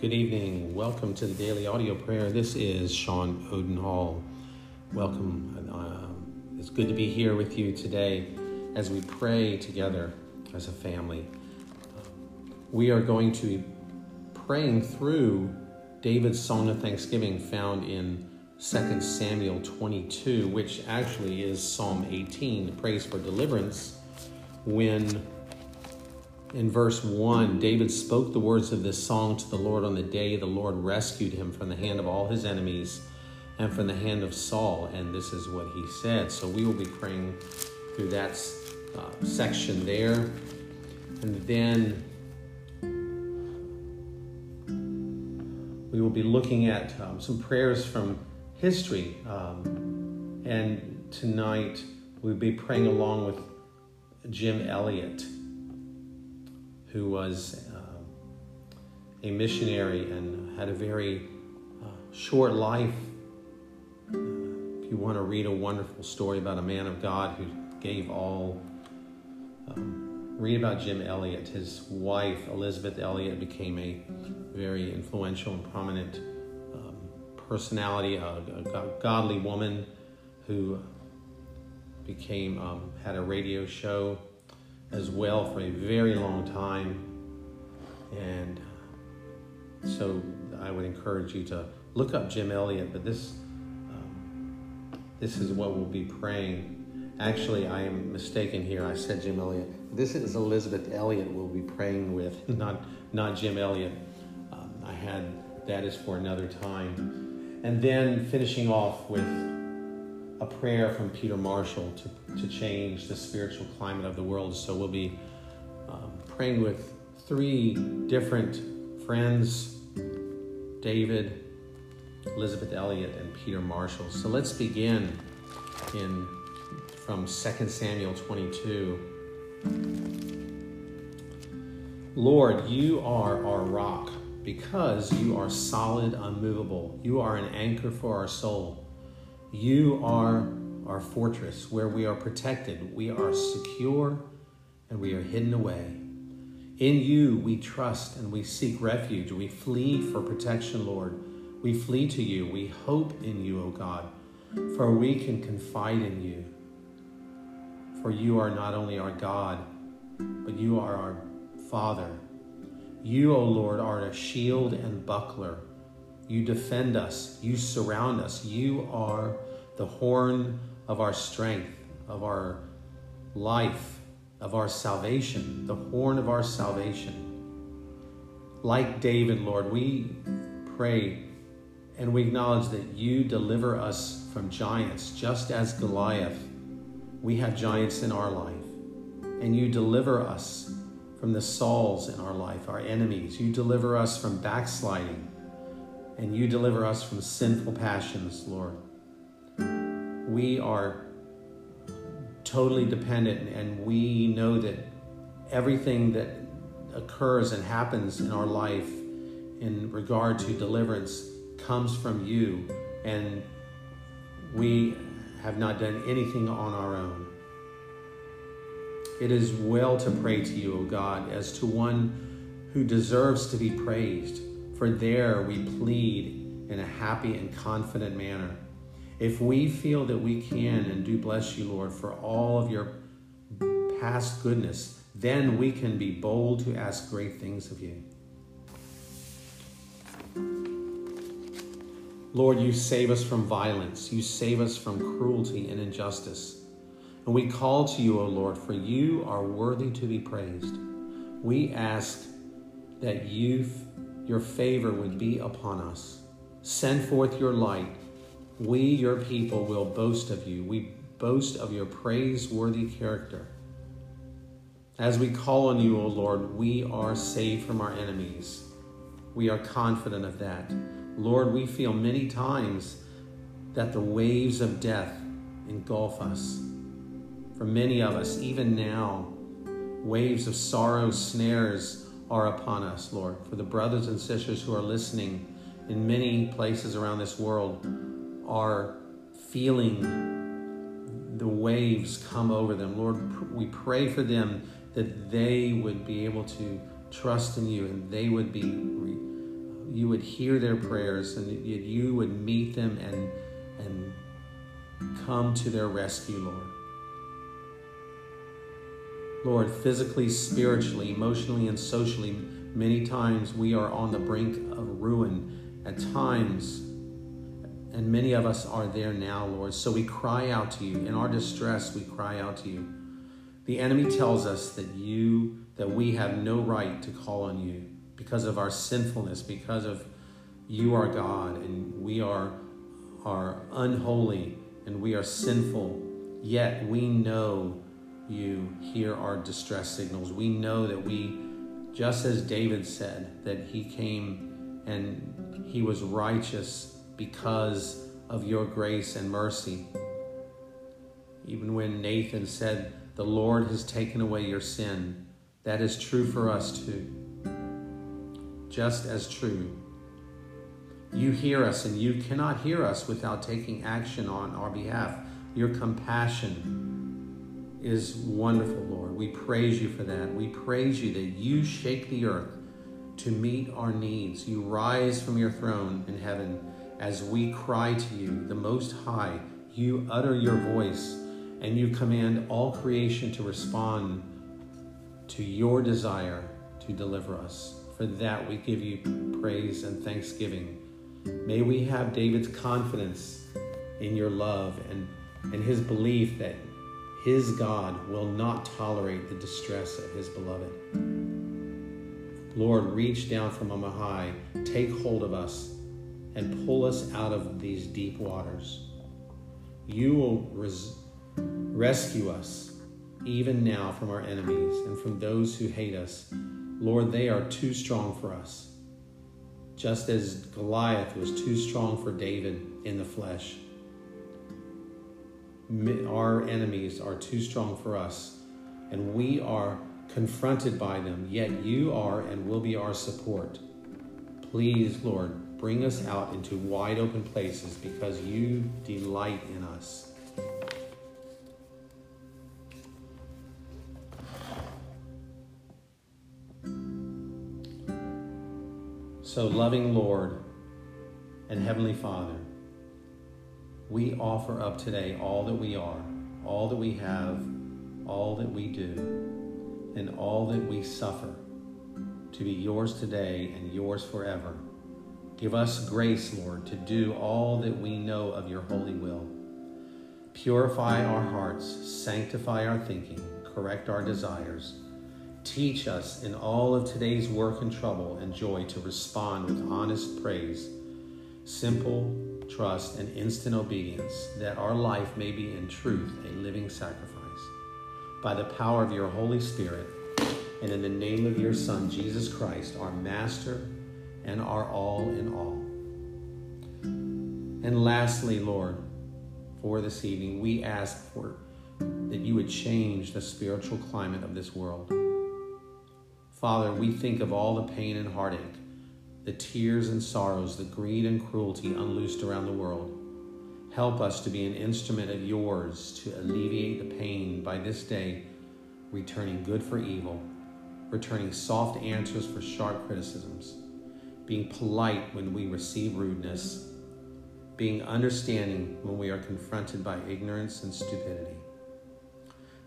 Good evening. Welcome to the daily audio prayer. This is Sean Odenhall. Welcome. Uh, it's good to be here with you today as we pray together as a family. we are going to be praying through David's Song of Thanksgiving found in 2 Samuel 22, which actually is Psalm 18, praise for deliverance, when in verse 1, David spoke the words of this song to the Lord on the day the Lord rescued him from the hand of all his enemies and from the hand of Saul. And this is what he said. So we will be praying through that uh, section there. And then we will be looking at um, some prayers from history. Um, and tonight we'll be praying along with Jim Elliot who was uh, a missionary and had a very uh, short life. Uh, if you want to read a wonderful story about a man of God who gave all, um, read about Jim Elliot. His wife, Elisabeth Elliot, became a very influential and prominent um, personality, a, a, godly woman who became um, had a radio show as well for a very long time. And so I would encourage you to look up Jim Elliot, but this um, this is what we'll be praying. Actually, I am mistaken here. I said Jim Elliot. This is Elisabeth Elliot we'll be praying with, not not Jim Elliot. Um, I had that is for another time. And then finishing off with a prayer from Peter Marshall to, to change the spiritual climate of the world. So we'll be um, praying with three different friends David, Elisabeth Elliot, and Peter Marshall. So let's begin in from 2 Samuel 22. Lord, you are our rock because you are solid, unmovable. You are an anchor for our soul. You are our fortress where we are protected, we are secure, and we are hidden away. In you we trust and we seek refuge. We flee for protection, Lord. We flee to you. We hope in you, O God, for we can confide in you. For you are not only our God, but you are our Father. You, O Lord, are a shield and buckler. You defend us. You surround us. You are the horn of our strength, of our life, of our salvation, the horn of our salvation. Like David, Lord, we pray and we acknowledge that you deliver us from giants, just as Goliath. We have giants in our life, and you deliver us from the Sauls in our life, our enemies. You deliver us from backsliding and you deliver us from sinful passions, Lord. We are totally dependent, and we know that everything that occurs and happens in our life in regard to deliverance comes from you, and we have not done anything on our own. It is well to pray to you, O God, as to one who deserves to be praised for there we plead in a happy and confident manner. If we feel that we can and do bless you, Lord, for all of your past goodness, then we can be bold to ask great things of you. Lord, you save us from violence. You save us from cruelty and injustice. And we call to you, O Lord, for you are worthy to be praised. We ask that you your favor would be upon us. Send forth your light. We, your people, will boast of you. We boast of your praiseworthy character. As we call on you, O Lord, we are saved from our enemies. We are confident of that. Lord, we feel many times that the waves of death engulf us. For many of us, even now, waves of sorrow, snares, are upon us, Lord. For the brothers and sisters who are listening in many places around this world are feeling the waves come over them. Lord, we pray for them that they would be able to trust in you and they would be you would hear their prayers and you would meet them and, and come to their rescue, Lord. Lord, physically, spiritually, emotionally, and socially, many times we are on the brink of ruin. At times, and many of us are there now, Lord. So we cry out to you. In our distress, we cry out to you. The enemy tells us that you, that we have no right to call on you because of our sinfulness, because of you are God and we are, are unholy and we are sinful. Yet we know you hear our distress signals. We know that we, just as David said, that he came and he was righteous because of your grace and mercy. Even when Nathan said, The Lord has taken away your sin, that is true for us too. Just as true. You hear us, and you cannot hear us without taking action on our behalf. Your compassion is wonderful, Lord. We praise you for that. We praise you that you shake the earth to meet our needs. You rise from your throne in heaven as we cry to you, the Most High, you utter your voice and you command all creation to respond to your desire to deliver us. For that, we give you praise and thanksgiving. May we have David's confidence in your love and, and his belief that his God will not tolerate the distress of his beloved. Lord, reach down from on high, take hold of us and pull us out of these deep waters. You will res- rescue us even now from our enemies and from those who hate us. Lord, they are too strong for us. Just as Goliath was too strong for David in the flesh, our enemies are too strong for us, and we are confronted by them, yet you are and will be our support. Please, Lord, Bring us out into wide open places because you delight in us. So, loving Lord and Heavenly Father, we offer up today all that we are, all that we have, all that we do, and all that we suffer to be yours today and yours forever. Give us grace, Lord, to do all that we know of your holy will. Purify our hearts, sanctify our thinking, correct our desires. Teach us in all of today's work and trouble and joy to respond with honest praise, simple trust, and instant obedience, that our life may be in truth a living sacrifice. By the power of your Holy Spirit, and in the name of your Son, Jesus Christ, our Master and our all in all. And lastly, Lord, for this evening, we ask for that you would change the spiritual climate of this world. Father, we think of all the pain and heartache, the tears and sorrows, the greed and cruelty unloosed around the world. Help us to be an instrument of yours to alleviate the pain by this day, returning good for evil, returning soft answers for sharp criticisms being polite when we receive rudeness, being understanding when we are confronted by ignorance and stupidity.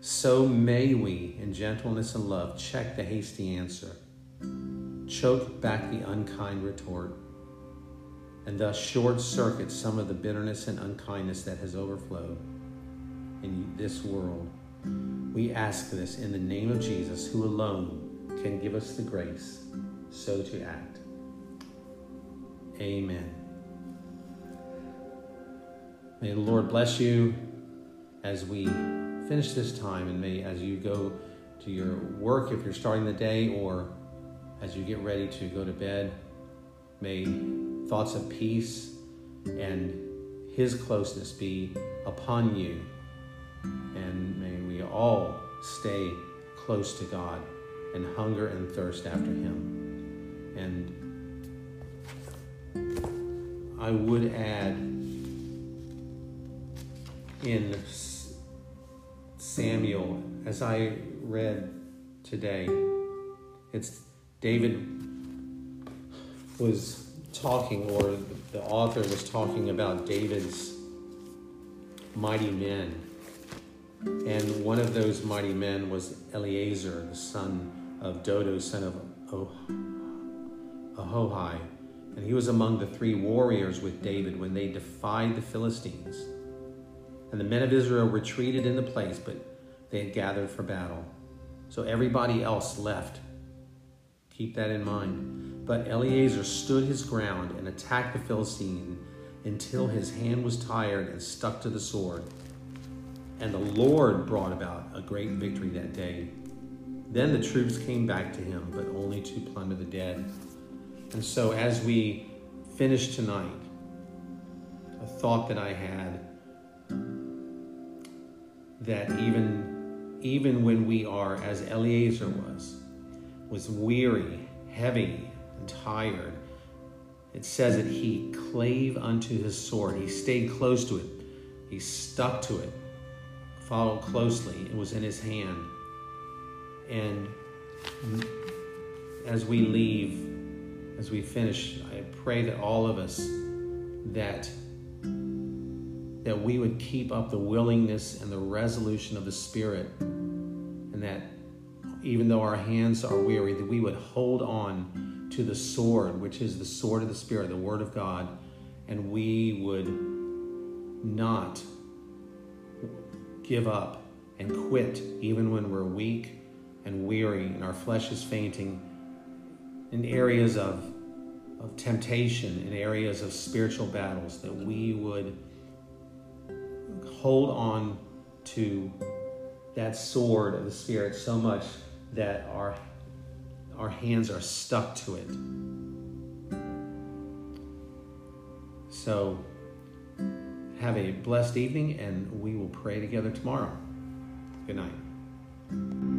So may we, in gentleness and love, check the hasty answer, choke back the unkind retort, and thus short circuit some of the bitterness and unkindness that has overflowed in this world. We ask this in the name of Jesus, who alone can give us the grace so to act. Amen. May the Lord bless you as we finish this time, and may as you go to your work, if you're starting the day, or as you get ready to go to bed, may thoughts of peace and His closeness be upon you, and may we all stay close to God and hunger and thirst after Him. And I would add in Samuel, as I read today, it's David was talking, or the author was talking about David's mighty men. And one of those mighty men was Eleazar, the son of Dodo, son of Ahohi. And he was among the three warriors with David when they defied the Philistines. And the men of Israel retreated in the place, but they had gathered for battle. So everybody else left. Keep that in mind. But Eleazar stood his ground and attacked the Philistine until his hand was tired and stuck to the sword. And the Lord brought about a great victory that day. Then the troops came back to him, but only to plunder the dead. And so, as we finish tonight, a thought that I had that even, even when we are, as Eleazar was, was weary, heavy, and tired, it says that he clave unto his sword. He stayed close to it. He stuck to it, followed closely. It was in his hand. And as we leave, as we finish, I pray that all of us that that we would keep up the willingness and the resolution of the spirit and that even though our hands are weary that we would hold on to the sword which is the sword of the spirit the word of god and we would not give up and quit even when we're weak and weary and our flesh is fainting in areas of of temptation, in areas of spiritual battles, that we would hold on to that sword of the Spirit so much that our, our hands are stuck to it. So, have a blessed evening, and we will pray together tomorrow. Good night.